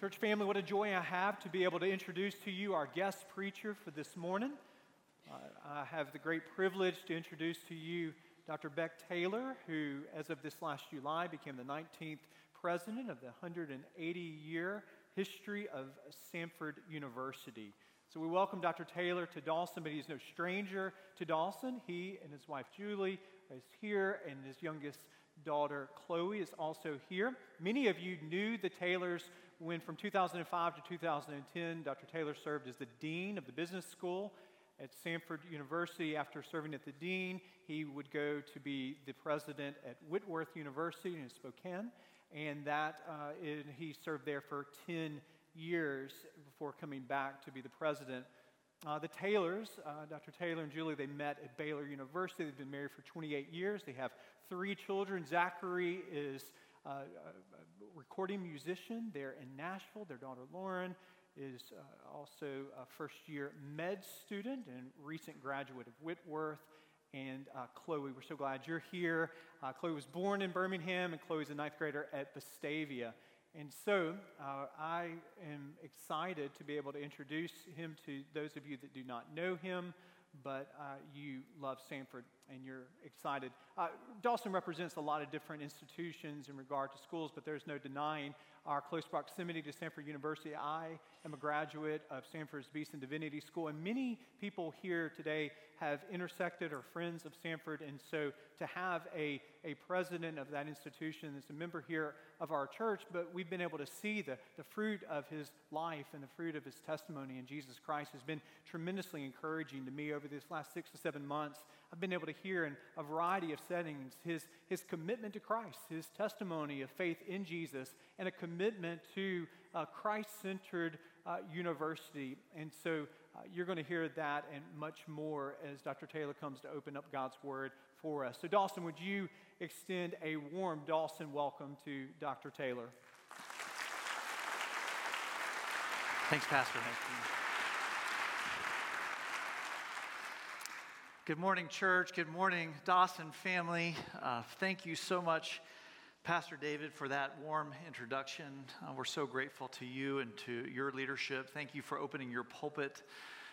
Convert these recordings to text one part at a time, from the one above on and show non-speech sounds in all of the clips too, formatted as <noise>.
Church family, what a joy I have to be able to introduce to you our guest preacher for this morning. Uh, I have the great privilege to introduce to you Dr. Beck Taylor, who, as of this last July, became the 19th president of the 180 year history of Samford University. So we welcome Dr. Taylor to Dawson, but he's no stranger to Dawson. He and his wife Julie is here, and his youngest daughter Chloe is also here. Many of you knew the Taylors when from 2005 to 2010, Dr. Taylor served as the dean of the business school at Samford University. After serving at the dean, he would go to be the president at Whitworth University in Spokane, and that uh, he served there for 10 years before coming back to be the president. Uh, the Taylors, uh, Dr. Taylor and Julie, they met at Baylor University. They've been married for 28 years. They have three children. Zachary is uh, a recording musician there in Nashville. Their daughter Lauren is uh, also a first year med student and recent graduate of Whitworth. And uh, Chloe, we're so glad you're here. Uh, Chloe was born in Birmingham, and Chloe's a ninth grader at Batavia. And so uh, I am excited to be able to introduce him to those of you that do not know him, but uh, you love Samford and you're excited. Uh, Dawson represents a lot of different institutions in regard to schools, but there's no denying our close proximity to Samford University. I am a graduate of Samford's Beeson Divinity School, and many people here today have intersected or friends of Samford, and so to have a, a president of that institution that's a member here of our church, but we've been able to see the, the fruit of his life and the fruit of his testimony in Jesus Christ has been tremendously encouraging to me over these last six to seven months. I've been able to hear in a variety of settings his, his commitment to Christ, his testimony of faith in Jesus, and a commitment to a Christ centered uh, university. And so uh, you're going to hear that and much more as Dr. Taylor comes to open up God's Word for us. So, Dawson, would you extend a warm Dawson welcome to Dr. Taylor? Thanks, Pastor. Good morning, church. Good morning, Dawson family. Uh, thank you so much, Pastor David, for that warm introduction. Uh, we're so grateful to you and to your leadership. Thank you for opening your pulpit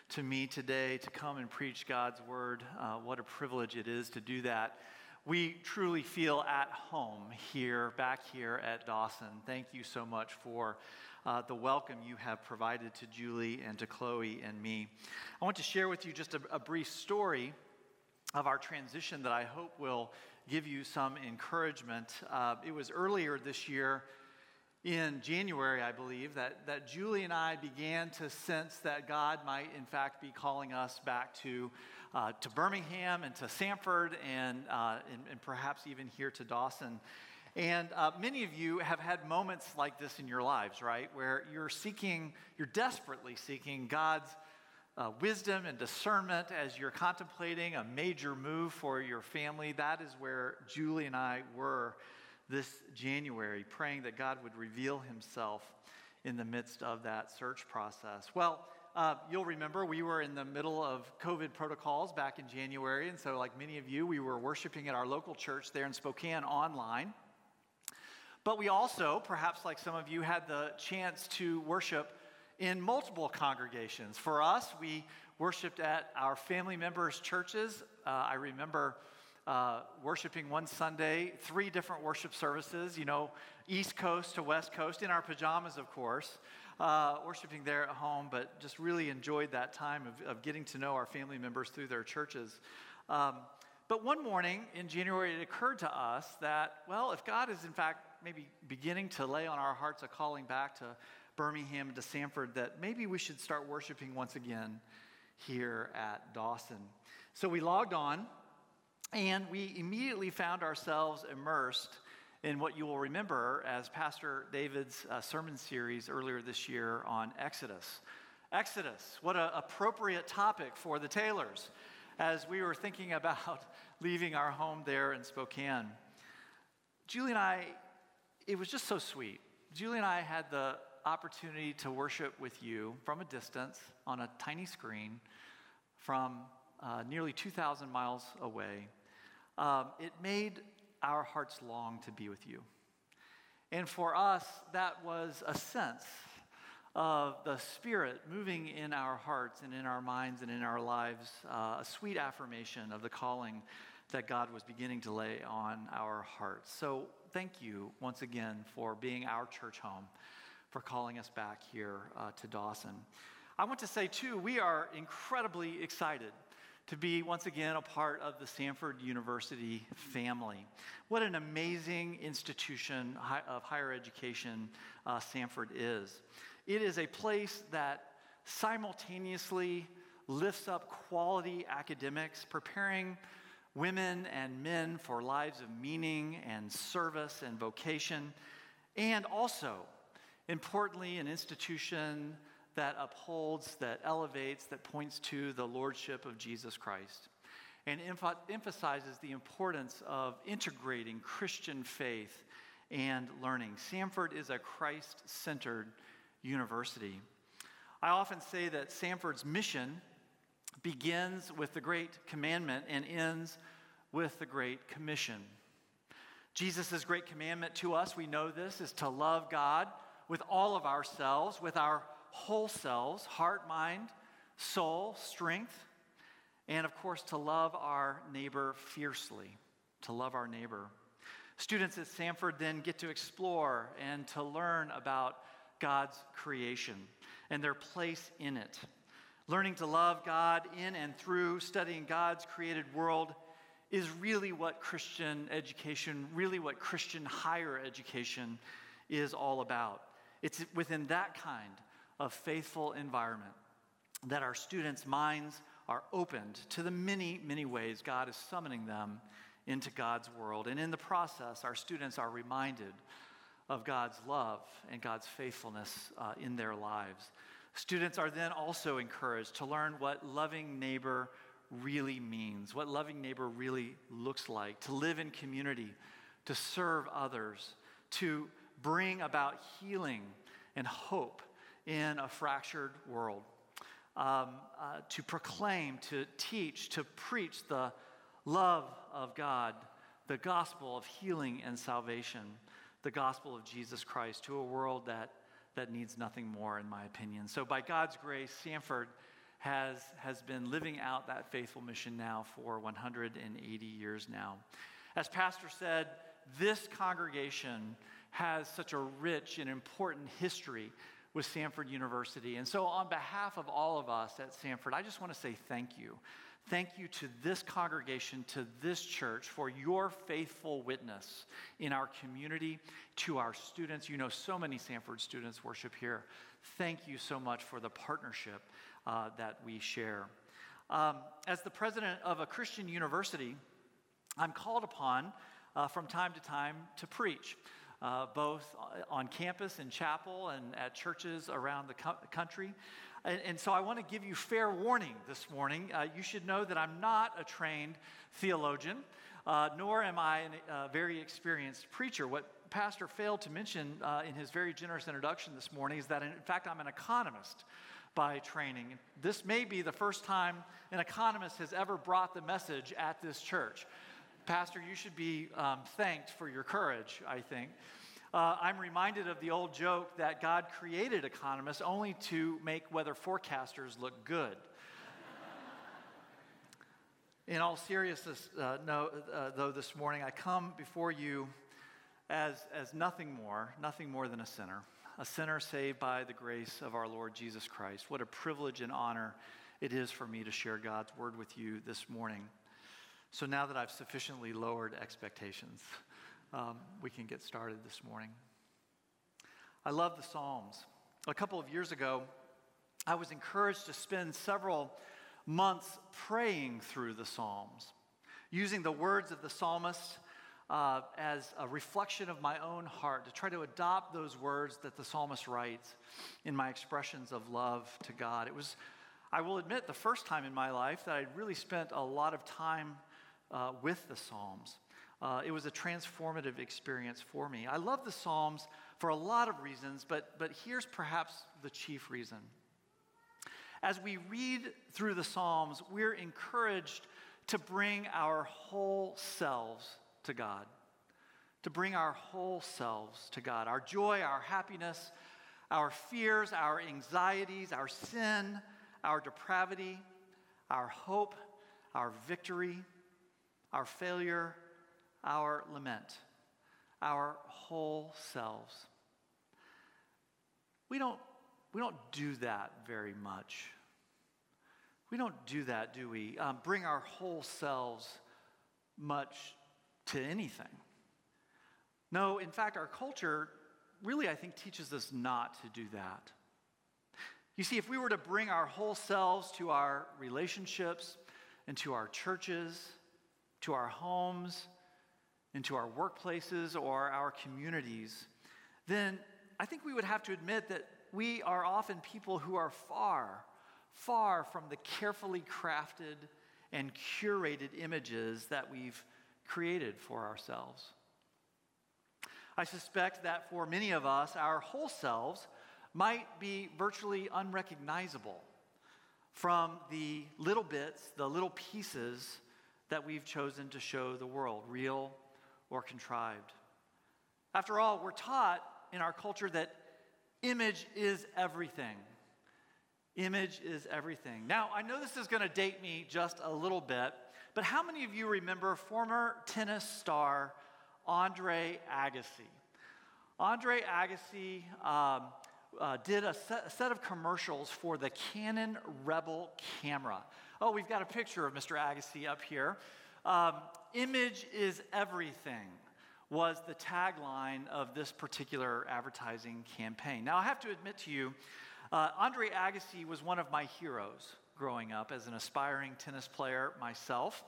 to me today to come and preach God's word. Uh, what a privilege it is to do that. We truly feel at home here, back here at Dawson. Thank you so much for uh, the welcome you have provided to Julie and to Chloe and me. I want to share with you just a, a brief story of our transition that I hope will give you some encouragement. Uh, it was earlier this year, in January, I believe, that, that Julie and I began to sense that God might, in fact, be calling us back to, uh, to Birmingham and to Samford and, uh, and, and, perhaps even here to Dawson. And uh, many of you have had moments like this in your lives, right? Where you're seeking, you're desperately seeking God's uh, wisdom and discernment as you're contemplating a major move for your family. That is where Julie and I were this January, praying that God would reveal himself in the midst of that search process. Well, uh, you'll remember we were in the middle of COVID protocols back in January, and so, like many of you, we were worshiping at our local church there in Spokane online. But we also, perhaps like some of you, had the chance to worship in multiple congregations. For us, we worshiped at our family members' churches. Uh, I remember uh, worshiping one Sunday, three different worship services, you know, East Coast to West Coast, in our pajamas, of course, uh, worshiping there at home, but just really enjoyed that time of, of getting to know our family members through their churches. Um, but one morning in January, it occurred to us that, well, if God is in fact maybe beginning to lay on our hearts a calling back to Birmingham to Samford that maybe we should start worshiping once again here at Dawson. So we logged on and we immediately found ourselves immersed in what you will remember as Pastor David's uh, sermon series earlier this year on Exodus. Exodus, what an appropriate topic for the Taylors as we were thinking about <laughs> leaving our home there in Spokane. Julie and I, it was just so sweet. Julie and I had the opportunity to worship with you from a distance on a tiny screen from uh, nearly 2,000 miles away, um, it made our hearts long to be with you. And for us, that was a sense of the Spirit moving in our hearts and in our minds and in our lives, uh, a sweet affirmation of the calling that God was beginning to lay on our hearts. So, thank you once again for being our church home, for calling us back here uh, to Dawson. I want to say, too, we are incredibly excited to be once again a part of the Samford University family. What an amazing institution of higher education uh, Samford is. It is a place that simultaneously lifts up quality academics, preparing women and men for lives of meaning and service and vocation, and also, importantly, an institution that upholds, that elevates, that points to the lordship of Jesus Christ and emph- emphasizes the importance of integrating Christian faith and learning. Samford is a Christ centered university. I often say that Samford's mission begins with the Great Commandment and ends with the Great Commission. Jesus' great commandment to us, we know this, is to love God with all of ourselves, with our whole selves heart, mind, soul, strength, and of course, to love our neighbor fiercely, to love our neighbor. Students at Samford then get to explore and to learn about God's creation and their place in it. Learning to love God in and through studying God's created world is really what Christian education, really what Christian higher education is all about. It's within that kind of faithful environment that our students' minds are opened to the many, many ways God is summoning them into God's world. And in the process, our students are reminded of God's love and God's faithfulness uh, in their lives. Students are then also encouraged to learn what loving neighbor really means, what loving neighbor really looks like, to live in community, to serve others, to bring about healing and hope in a fractured world, um, uh, to proclaim, to teach, to preach the love of God, the gospel of healing and salvation, the gospel of Jesus Christ to a world that, that needs nothing more, in my opinion. So, by God's grace, Samford has, has been living out that faithful mission now for 180 years now. As Pastor said, this congregation has such a rich and important history with Samford University. And so, on behalf of all of us at Samford, I just want to say thank you. Thank you to this congregation, to this church, for your faithful witness in our community, to our students. You know, so many Samford students worship here. Thank you so much for the partnership uh, that we share. Um, as the president of a Christian university, I'm called upon uh, from time to time to preach uh, both on campus in chapel and at churches around the co- country. And, and, so I want to give you fair warning this morning. Uh, you should know that I'm not a trained theologian, uh, nor am I a uh, very experienced preacher. What Pastor failed to mention uh, in his very generous introduction this morning is that, in fact, I'm an economist by training. This may be the first time an economist has ever brought the message at this church. Pastor, you should be um, thanked for your courage, I think. Uh, I'm reminded of the old joke that God created economists only to make weather forecasters look good. <laughs> In all seriousness, uh, no, uh, though, this morning I come before you as, as nothing more, nothing more than a sinner, a sinner saved by the grace of our Lord Jesus Christ. What a privilege and honor it is for me to share God's word with you this morning. So now that I've sufficiently lowered expectations, um, we can get started this morning. I love the Psalms. A couple of years ago, I was encouraged to spend several months praying through the Psalms, using the words of the psalmist uh, as a reflection of my own heart, to try to adopt those words that the psalmist writes in my expressions of love to God. It was, I will admit, the first time in my life that I'd really spent a lot of time uh, with the Psalms. Uh, it was a transformative experience for me. I love the Psalms for a lot of reasons, but, but here's perhaps the chief reason. As we read through the Psalms, we're encouraged to bring our whole selves to God, to bring our whole selves to God, our joy, our happiness, our fears, our anxieties, our sin, our depravity, our hope, our victory, our failure, our lament, our whole selves. We don't, we don't do that very much. We don't do that, do we? Um, bring our whole selves much to anything. No, in fact, our culture really, I think, teaches us not to do that. You see, if we were to bring our whole selves to our relationships and to our churches, to our homes, into our workplaces or our communities, then I think we would have to admit that we are often people who are far, far from the carefully crafted and curated images that we've created for ourselves. I suspect that for many of us, our whole selves might be virtually unrecognizable from the little bits, the little pieces that we've chosen to show the world, real or contrived. After all, we're taught in our culture that image is everything. Image is everything. Now, I know this is going to date me just a little bit, but how many of you remember former tennis star Andre Agassi? Andre Agassi um, uh, did a a set, of commercials for the Canon Rebel camera. Oh, we've got a picture of Mr. Agassi up here. Um, Image is everything was the tagline of this particular advertising campaign. Now, I have to admit to you, uh, Andre Agassi was one of my heroes growing up as an aspiring tennis player myself.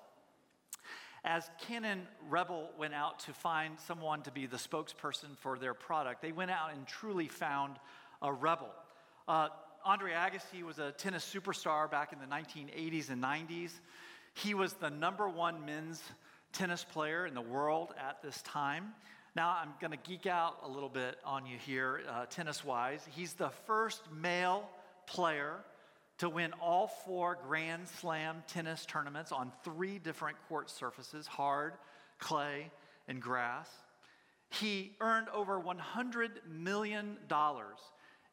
As Canon Rebel went out to find someone to be the spokesperson for their product, they went out and truly found a rebel. Uh, Andre Agassi was a tennis superstar back in the 1980s and 90s. He was the number one men's tennis player in the world at this time. Now, I'm going to geek out a little bit on you here, uh, tennis wise. He's the first male player to win all four Grand Slam tennis tournaments on three different court surfaces hard, clay, and grass. He earned over $100 million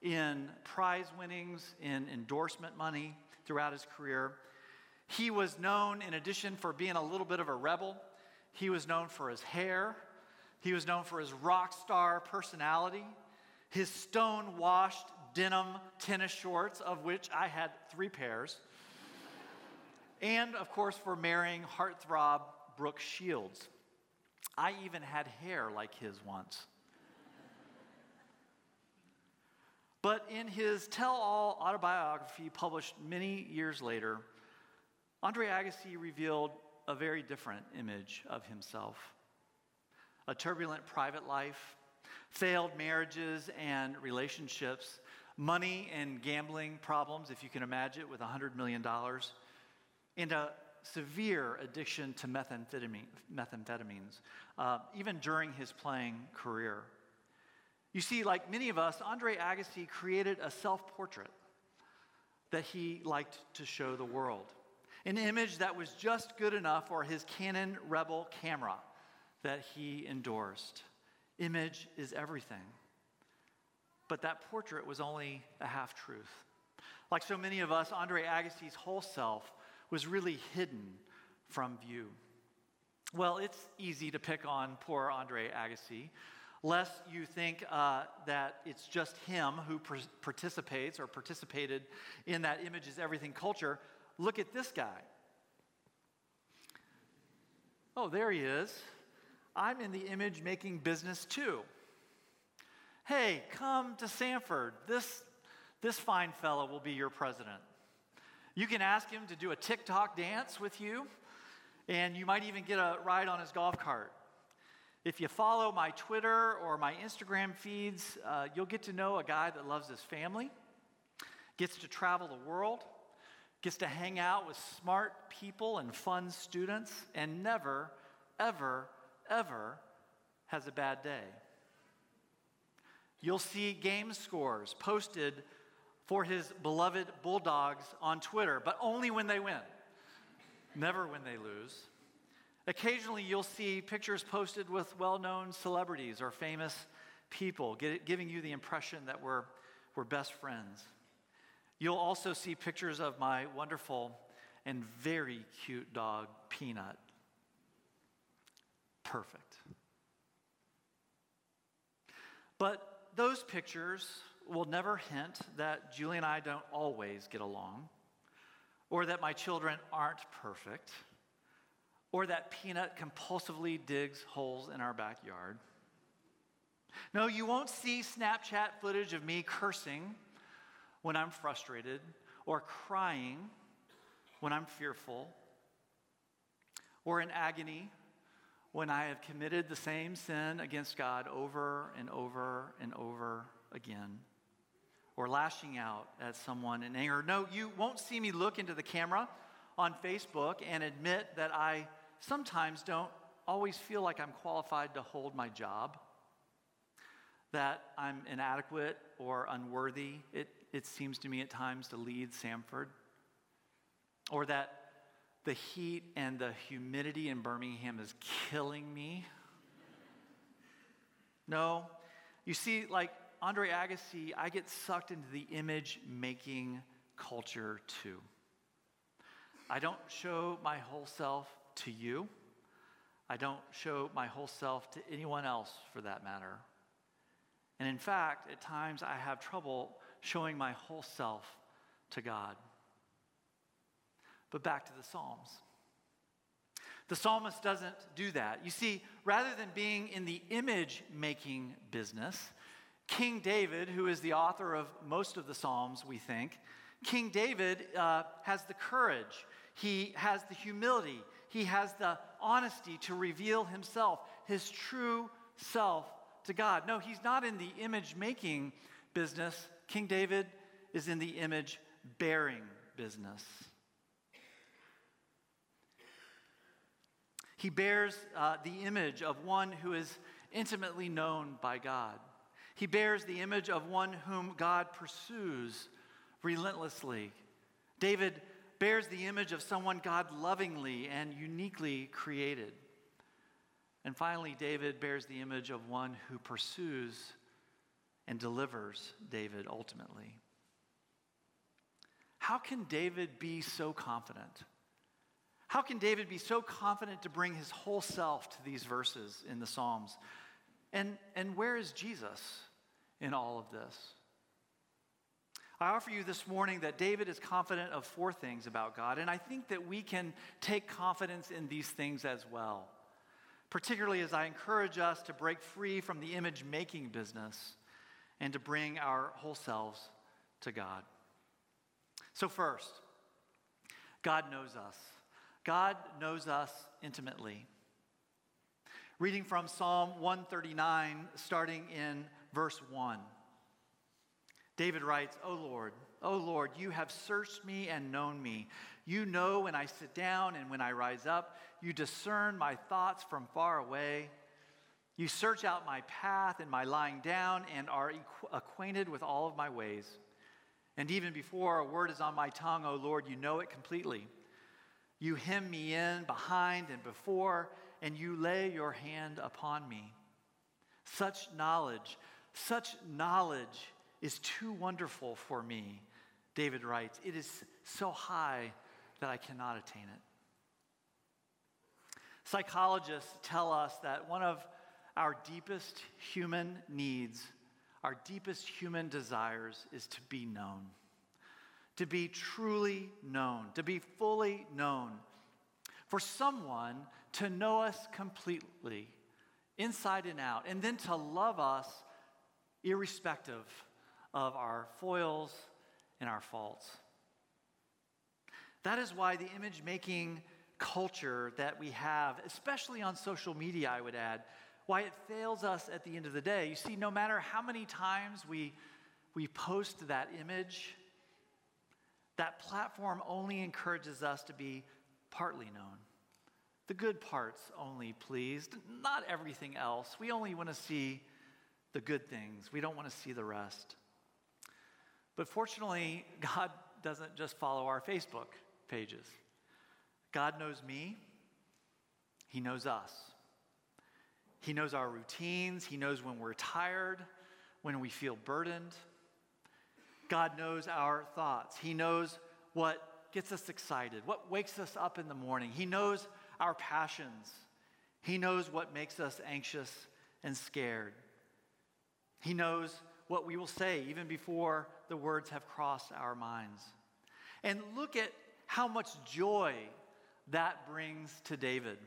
in prize winnings, in endorsement money throughout his career. He was known, in addition, for being a little bit of a rebel. He was known for his hair. He was known for his rock star personality, his stone washed denim tennis shorts, of which I had three pairs, <laughs> and of course for marrying heartthrob Brooke Shields. I even had hair like his once. But in his tell all autobiography published many years later, Andre Agassi revealed a very different image of himself a turbulent private life, failed marriages and relationships, money and gambling problems, if you can imagine it, with $100 million, and a severe addiction to methamphetamine, methamphetamines, uh, even during his playing career. You see, like many of us, Andre Agassi created a self portrait that he liked to show the world an image that was just good enough for his Canon Rebel camera that he endorsed. Image is everything. But that portrait was only a half truth. Like so many of us, Andre Agassi's whole self was really hidden from view. Well, it's easy to pick on poor Andre Agassi, lest you think uh, that it's just him who pr- participates or participated in that image is everything culture. Look at this guy. Oh, there he is. I'm in the image making business too. Hey, come to Samford. This, this fine fellow will be your president. You can ask him to do a TikTok dance with you, and you might even get a ride on his golf cart. If you follow my Twitter or my Instagram feeds, uh, you'll get to know a guy that loves his family, gets to travel the world, gets to hang out with smart people and fun students, and never, ever, ever has a bad day. You'll see game scores posted for his beloved Bulldogs on Twitter, but only when they win, never when they lose. Occasionally, you'll see pictures posted with well known celebrities or famous people, giving you the impression that we're we're best friends. You'll also see pictures of my wonderful and very cute dog, Peanut. Perfect. But those pictures will never hint that Julie and I don't always get along, or that my children aren't perfect, or that Peanut compulsively digs holes in our backyard. No, you won't see Snapchat footage of me cursing when I'm frustrated or crying when I'm fearful or in agony when I have committed the same sin against God over and over and over again or lashing out at someone in anger. No, you won't see me look into the camera on Facebook and admit that I sometimes don't always feel like I'm qualified to hold my job, that I'm inadequate or unworthy, it, it seems to me at times, to lead Samford, or that the heat and the humidity in Birmingham is killing me. <laughs> No, you see, like Andre Agassi, I get sucked into the image making culture too. I don't show my whole self to you. I don't show my whole self to anyone else for that matter. And in fact, at times I have trouble showing my whole self to God. But back to the Psalms. The psalmist doesn't do that. You see, rather than being in the image making business, King David, who is the author of most of the Psalms, we think, King David uh, has the courage, he has the humility, he has the honesty to reveal himself, his true self to God. No, he's not in the image making business. King David is in the image bearing business. He bears uh, the image of one who is intimately known by God. He bears the image of one whom God pursues relentlessly. David bears the image of someone God lovingly and uniquely created. And finally, David bears the image of one who pursues and delivers David ultimately. How can David be so confident? How can David be so confident to bring his whole self to these verses in the Psalms? And, and where is Jesus in all of this? I offer you this morning that David is confident of four things about God, and I think that we can take confidence in these things as well, particularly as I encourage us to break free from the image making business and to bring our whole selves to God. So, first, God knows us. God knows us intimately. Reading from Psalm 139, starting in verse 1. David writes, O Lord, O Lord, you have searched me and known me. You know when I sit down and when I rise up. You discern my thoughts from far away. You search out my path and my lying down and are acquainted with all of my ways. And even before a word is on my tongue, O Lord, you know it completely. You hem me in behind and before, and you lay your hand upon me. Such knowledge, such knowledge is too wonderful for me, David writes. It is so high that I cannot attain it. Psychologists tell us that one of our deepest human needs, our deepest human desires, is to be known, to be truly known, to be fully known. For someone to know us completely, inside and out, and then to love us irrespective of our foils and our faults. That is why the image making culture that we have, especially on social media, I would add, why it fails us at the end of the day. You see, no matter how many times we, we post that image, that platform only encourages us to be partly known. The good parts only, please, not everything else. We only want to see the good things, we don't want to see the rest. But fortunately, God doesn't just follow our Facebook pages. God knows me, He knows us. He knows our routines, He knows when we're tired, when we feel burdened. God knows our thoughts. He knows what gets us excited, what wakes us up in the morning. He knows our passions. He knows what makes us anxious and scared. He knows what we will say even before the words have crossed our minds. And look at how much joy that brings to David.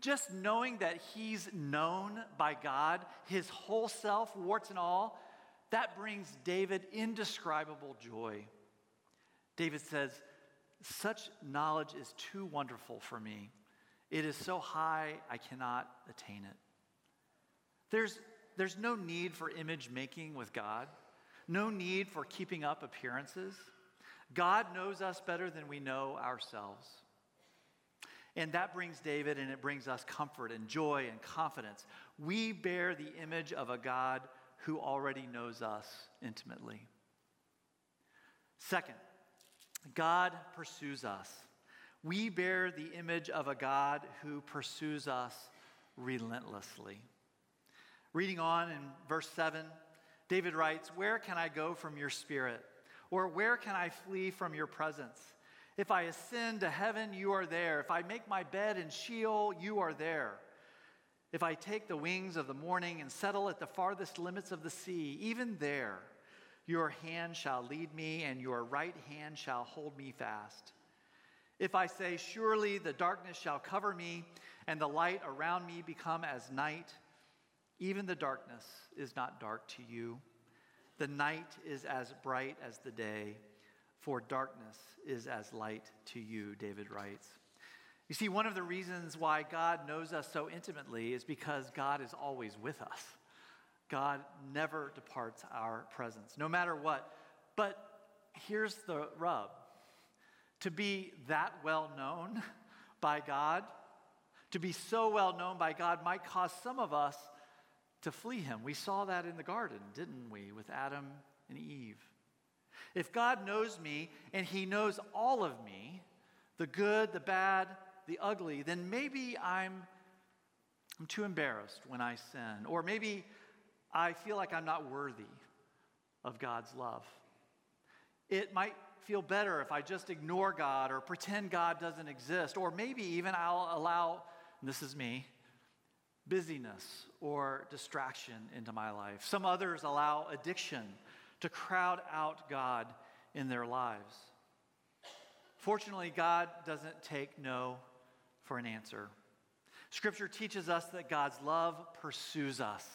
Just knowing that he's known by God, his whole self, warts and all, that brings David indescribable joy. David says, Such knowledge is too wonderful for me. It is so high, I cannot attain it. There's, there's no need for image making with God, no need for keeping up appearances. God knows us better than we know ourselves. And that brings David and it brings us comfort and joy and confidence. We bear the image of a God who already knows us intimately. Second, God pursues us. We bear the image of a God who pursues us relentlessly. Reading on in verse 7, David writes, Where can I go from your spirit? Or where can I flee from your presence? If I ascend to heaven, you are there. If I make my bed in Sheol, you are there. If I take the wings of the morning and settle at the farthest limits of the sea, even there your hand shall lead me, and your right hand shall hold me fast. If I say, Surely the darkness shall cover me, and the light around me become as night, even the darkness is not dark to you. The night is as bright as the day, for darkness is as light to you, David writes. You see, one of the reasons why God knows us so intimately is because God is always with us. God never departs our presence, no matter what. But here's the rub to be that well known by God, to be so well known by God, might cause some of us to flee Him. We saw that in the garden, didn't we, with Adam and Eve? If God knows me and He knows all of me, the good, the bad, the ugly, then maybe I'm, I'm too embarrassed when I sin. Or maybe I feel like I'm not worthy of God's love. It might feel better if I just ignore God or pretend God doesn't exist. Or maybe even I'll allow, this is me, busyness or distraction into my life. Some others allow addiction to crowd out God in their lives. Fortunately, God doesn't take no for an answer. Scripture teaches us that God's love pursues us,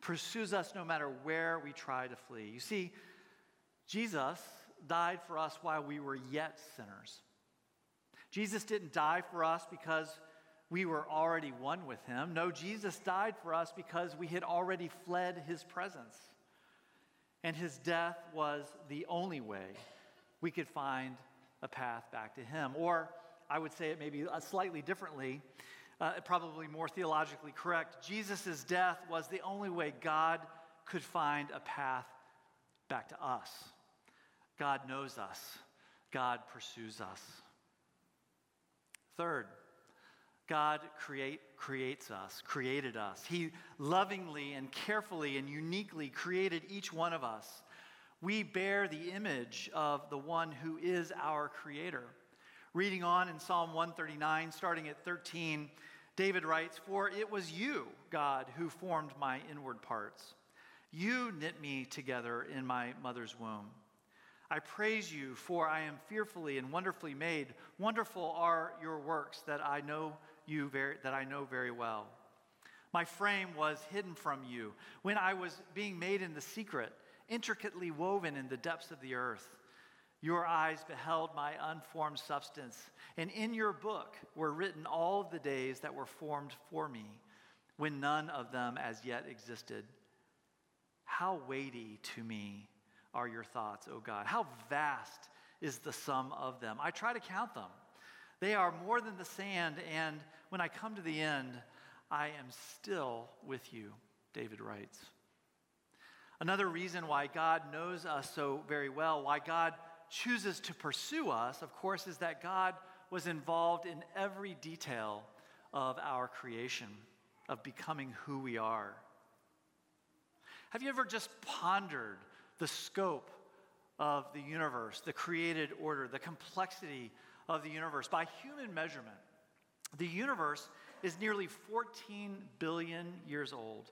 pursues us no matter where we try to flee. You see, Jesus died for us while we were yet sinners. Jesus didn't die for us because we were already one with him. No, Jesus died for us because we had already fled his presence. And his death was the only way we could find a path back to him. Or I would say it maybe slightly differently, uh, probably more theologically correct. Jesus' death was the only way God could find a path back to us. God knows us, God pursues us. Third, God create, creates us, created us. He lovingly and carefully and uniquely created each one of us. We bear the image of the one who is our creator. Reading on in Psalm 139, starting at 13, David writes, For it was you, God, who formed my inward parts. You knit me together in my mother's womb. I praise you, for I am fearfully and wonderfully made. Wonderful are your works that I know you very, that I know very well. My frame was hidden from you when I was being made in the secret, intricately woven in the depths of the earth. Your eyes beheld my unformed substance, and in your book were written all of the days that were formed for me, when none of them as yet existed. How weighty to me are your thoughts, O God. How vast is the sum of them. I try to count them. They are more than the sand, and when I come to the end, I am still with you, David writes. Another reason why God knows us so very well, why God chooses to pursue us, of course, is that God was involved in every detail of our creation, of becoming who we are. Have you ever just pondered the scope of the universe, the created order, the complexity of the universe. By human measurement, the universe is nearly 14 billion years old.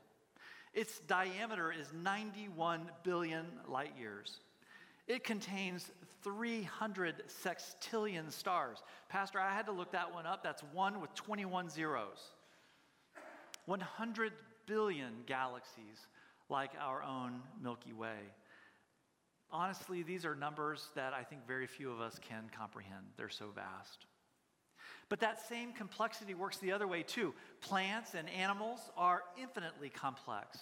Its diameter is 91 billion light years. It contains 300 sextillion stars. Pastor, I had to look that one up. That's one with 21 zeros. 100 billion galaxies like our own Milky Way. Honestly, these are numbers that I think very few of us can comprehend. They're so vast. But that same complexity works the other way too. Plants and animals are infinitely complex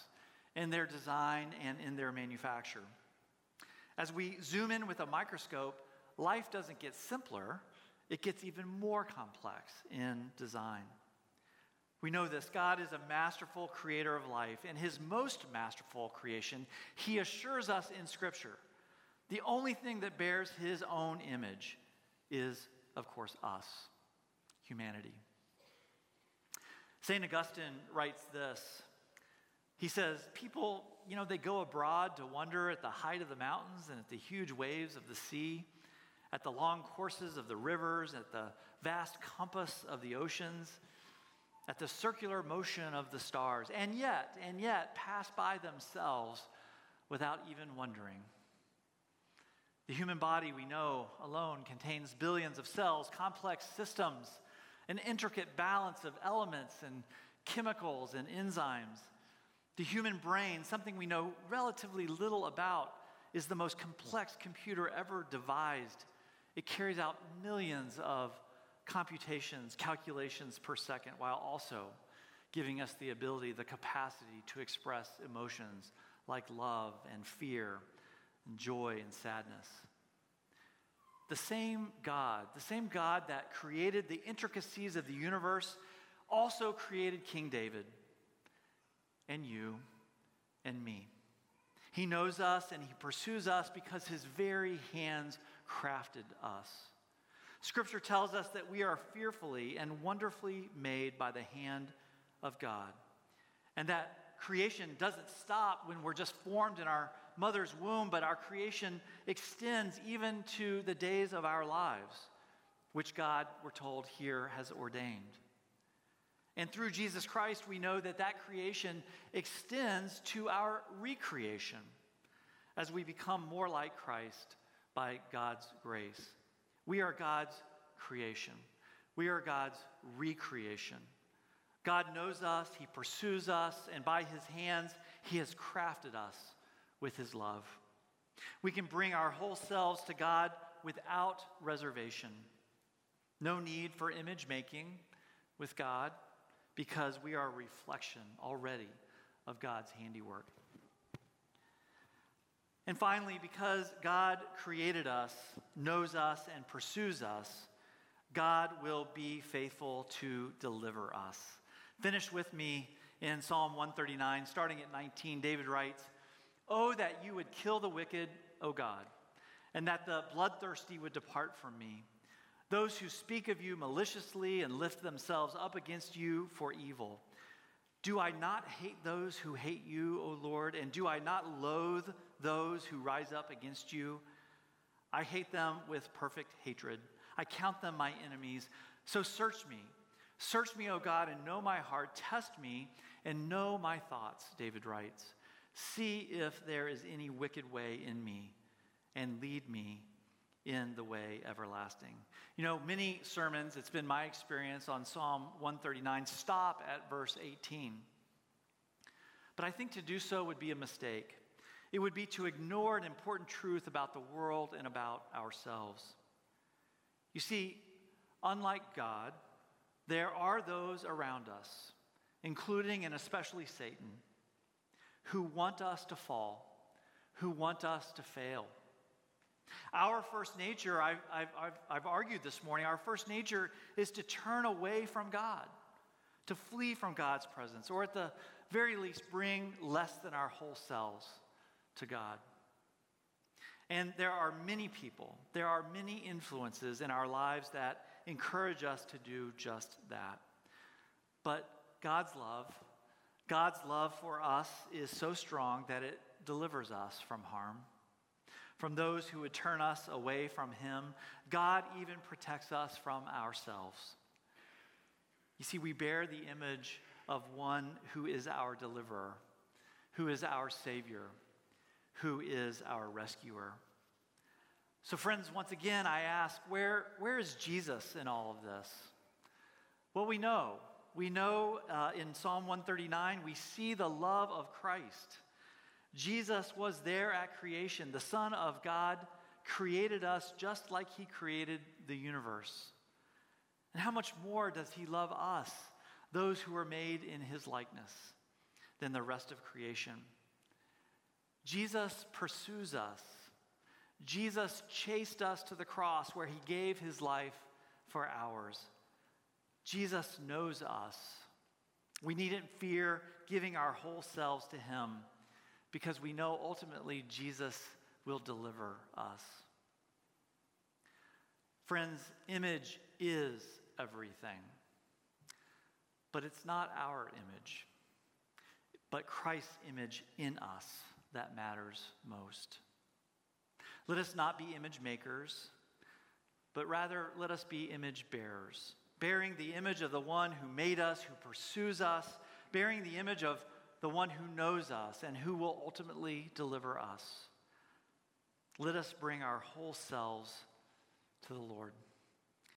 in their design and in their manufacture. As we zoom in with a microscope, life doesn't get simpler, it gets even more complex in design. We know this God is a masterful creator of life. In his most masterful creation, he assures us in Scripture the only thing that bears his own image is, of course, us humanity. St. Augustine writes this. He says, People, you know, they go abroad to wonder at the height of the mountains and at the huge waves of the sea, at the long courses of the rivers, at the vast compass of the oceans, at the circular motion of the stars, and yet, and yet pass by themselves without even wondering. The human body, we know, alone contains billions of cells, complex systems an intricate balance of elements and chemicals and enzymes. The human brain, something we know relatively little about, is the most complex computer ever devised. It carries out millions of computations, calculations per second, while also giving us the ability, the capacity to express emotions like love and fear, joy and sadness the same God, the same God that created the intricacies of the universe, also created King David and you and me. He knows us and he pursues us because his very hands crafted us. Scripture tells us that we are fearfully and wonderfully made by the hand of God. And that creation doesn't stop when we're just formed in our mother's womb, but our creation extends even to the days of our lives, which God, we're told here, has ordained. And through Jesus Christ, we know that that creation extends to our recreation as we become more like Christ by God's grace. We are God's creation, we are God's recreation. God knows us, He pursues us, and by His hands, He has crafted us with his love. We can bring our whole selves to God without reservation. No need for image making with God because we are a reflection already of God's handiwork. And finally, because God created us, knows us, and pursues us, God will be faithful to deliver us. Finish with me in Psalm 139, starting at 19. David writes, Oh, that you would kill the wicked, O God, and that the bloodthirsty would depart from me. Those who speak of you maliciously and lift themselves up against you for evil. Do I not hate those who hate you, O Lord? And do I not loathe those who rise up against you? I hate them with perfect hatred. I count them my enemies. So search me. Search me, O God, and know my heart. Test me and know my thoughts, David writes. See if there is any wicked way in me, and lead me in the way everlasting. You know, many sermons, it's been my experience on Psalm 139, stop at verse 18. But I think to do so would be a mistake. It would be to ignore an important truth about the world and about ourselves. You see, unlike God, there are those around us, including and especially Satan who want us to fall, who want us to fail. Our first nature, I've, I've, I've, argued this morning, our first nature is to turn away from God, to flee from God's presence, or at the very least, bring less than our whole selves to God. And there are many people, there are many influences in our lives that encourage us to do just that. But God's love God's love for us is so strong that it delivers us from harm. from those who would turn us away from Him. God even protects us from ourselves. You see, we bear the image of one who is our deliverer, who is our Savior, who is our rescuer. So, friends, once again, I ask, where, where is Jesus in all of this? Well, we know. We know uh, in Psalm 139, we see the love of Christ. Jesus was there at creation. The Son of God created us just like He created the universe. And how much more does He love us, those who are made in His likeness, than the rest of creation? Jesus pursues us. Jesus chased us to the cross where He gave His life for ours. Jesus knows us. We needn't fear giving our whole selves to Him because we know ultimately Jesus will deliver us. Friends, image is everything, but it's not our image, but Christ's image in us that matters most. Let us not be image makers, but rather let us be image bearers, bearing the image of the one who made us, who pursues us, bearing the image of the one who knows us and who will ultimately deliver us. Let us bring our whole selves to the Lord.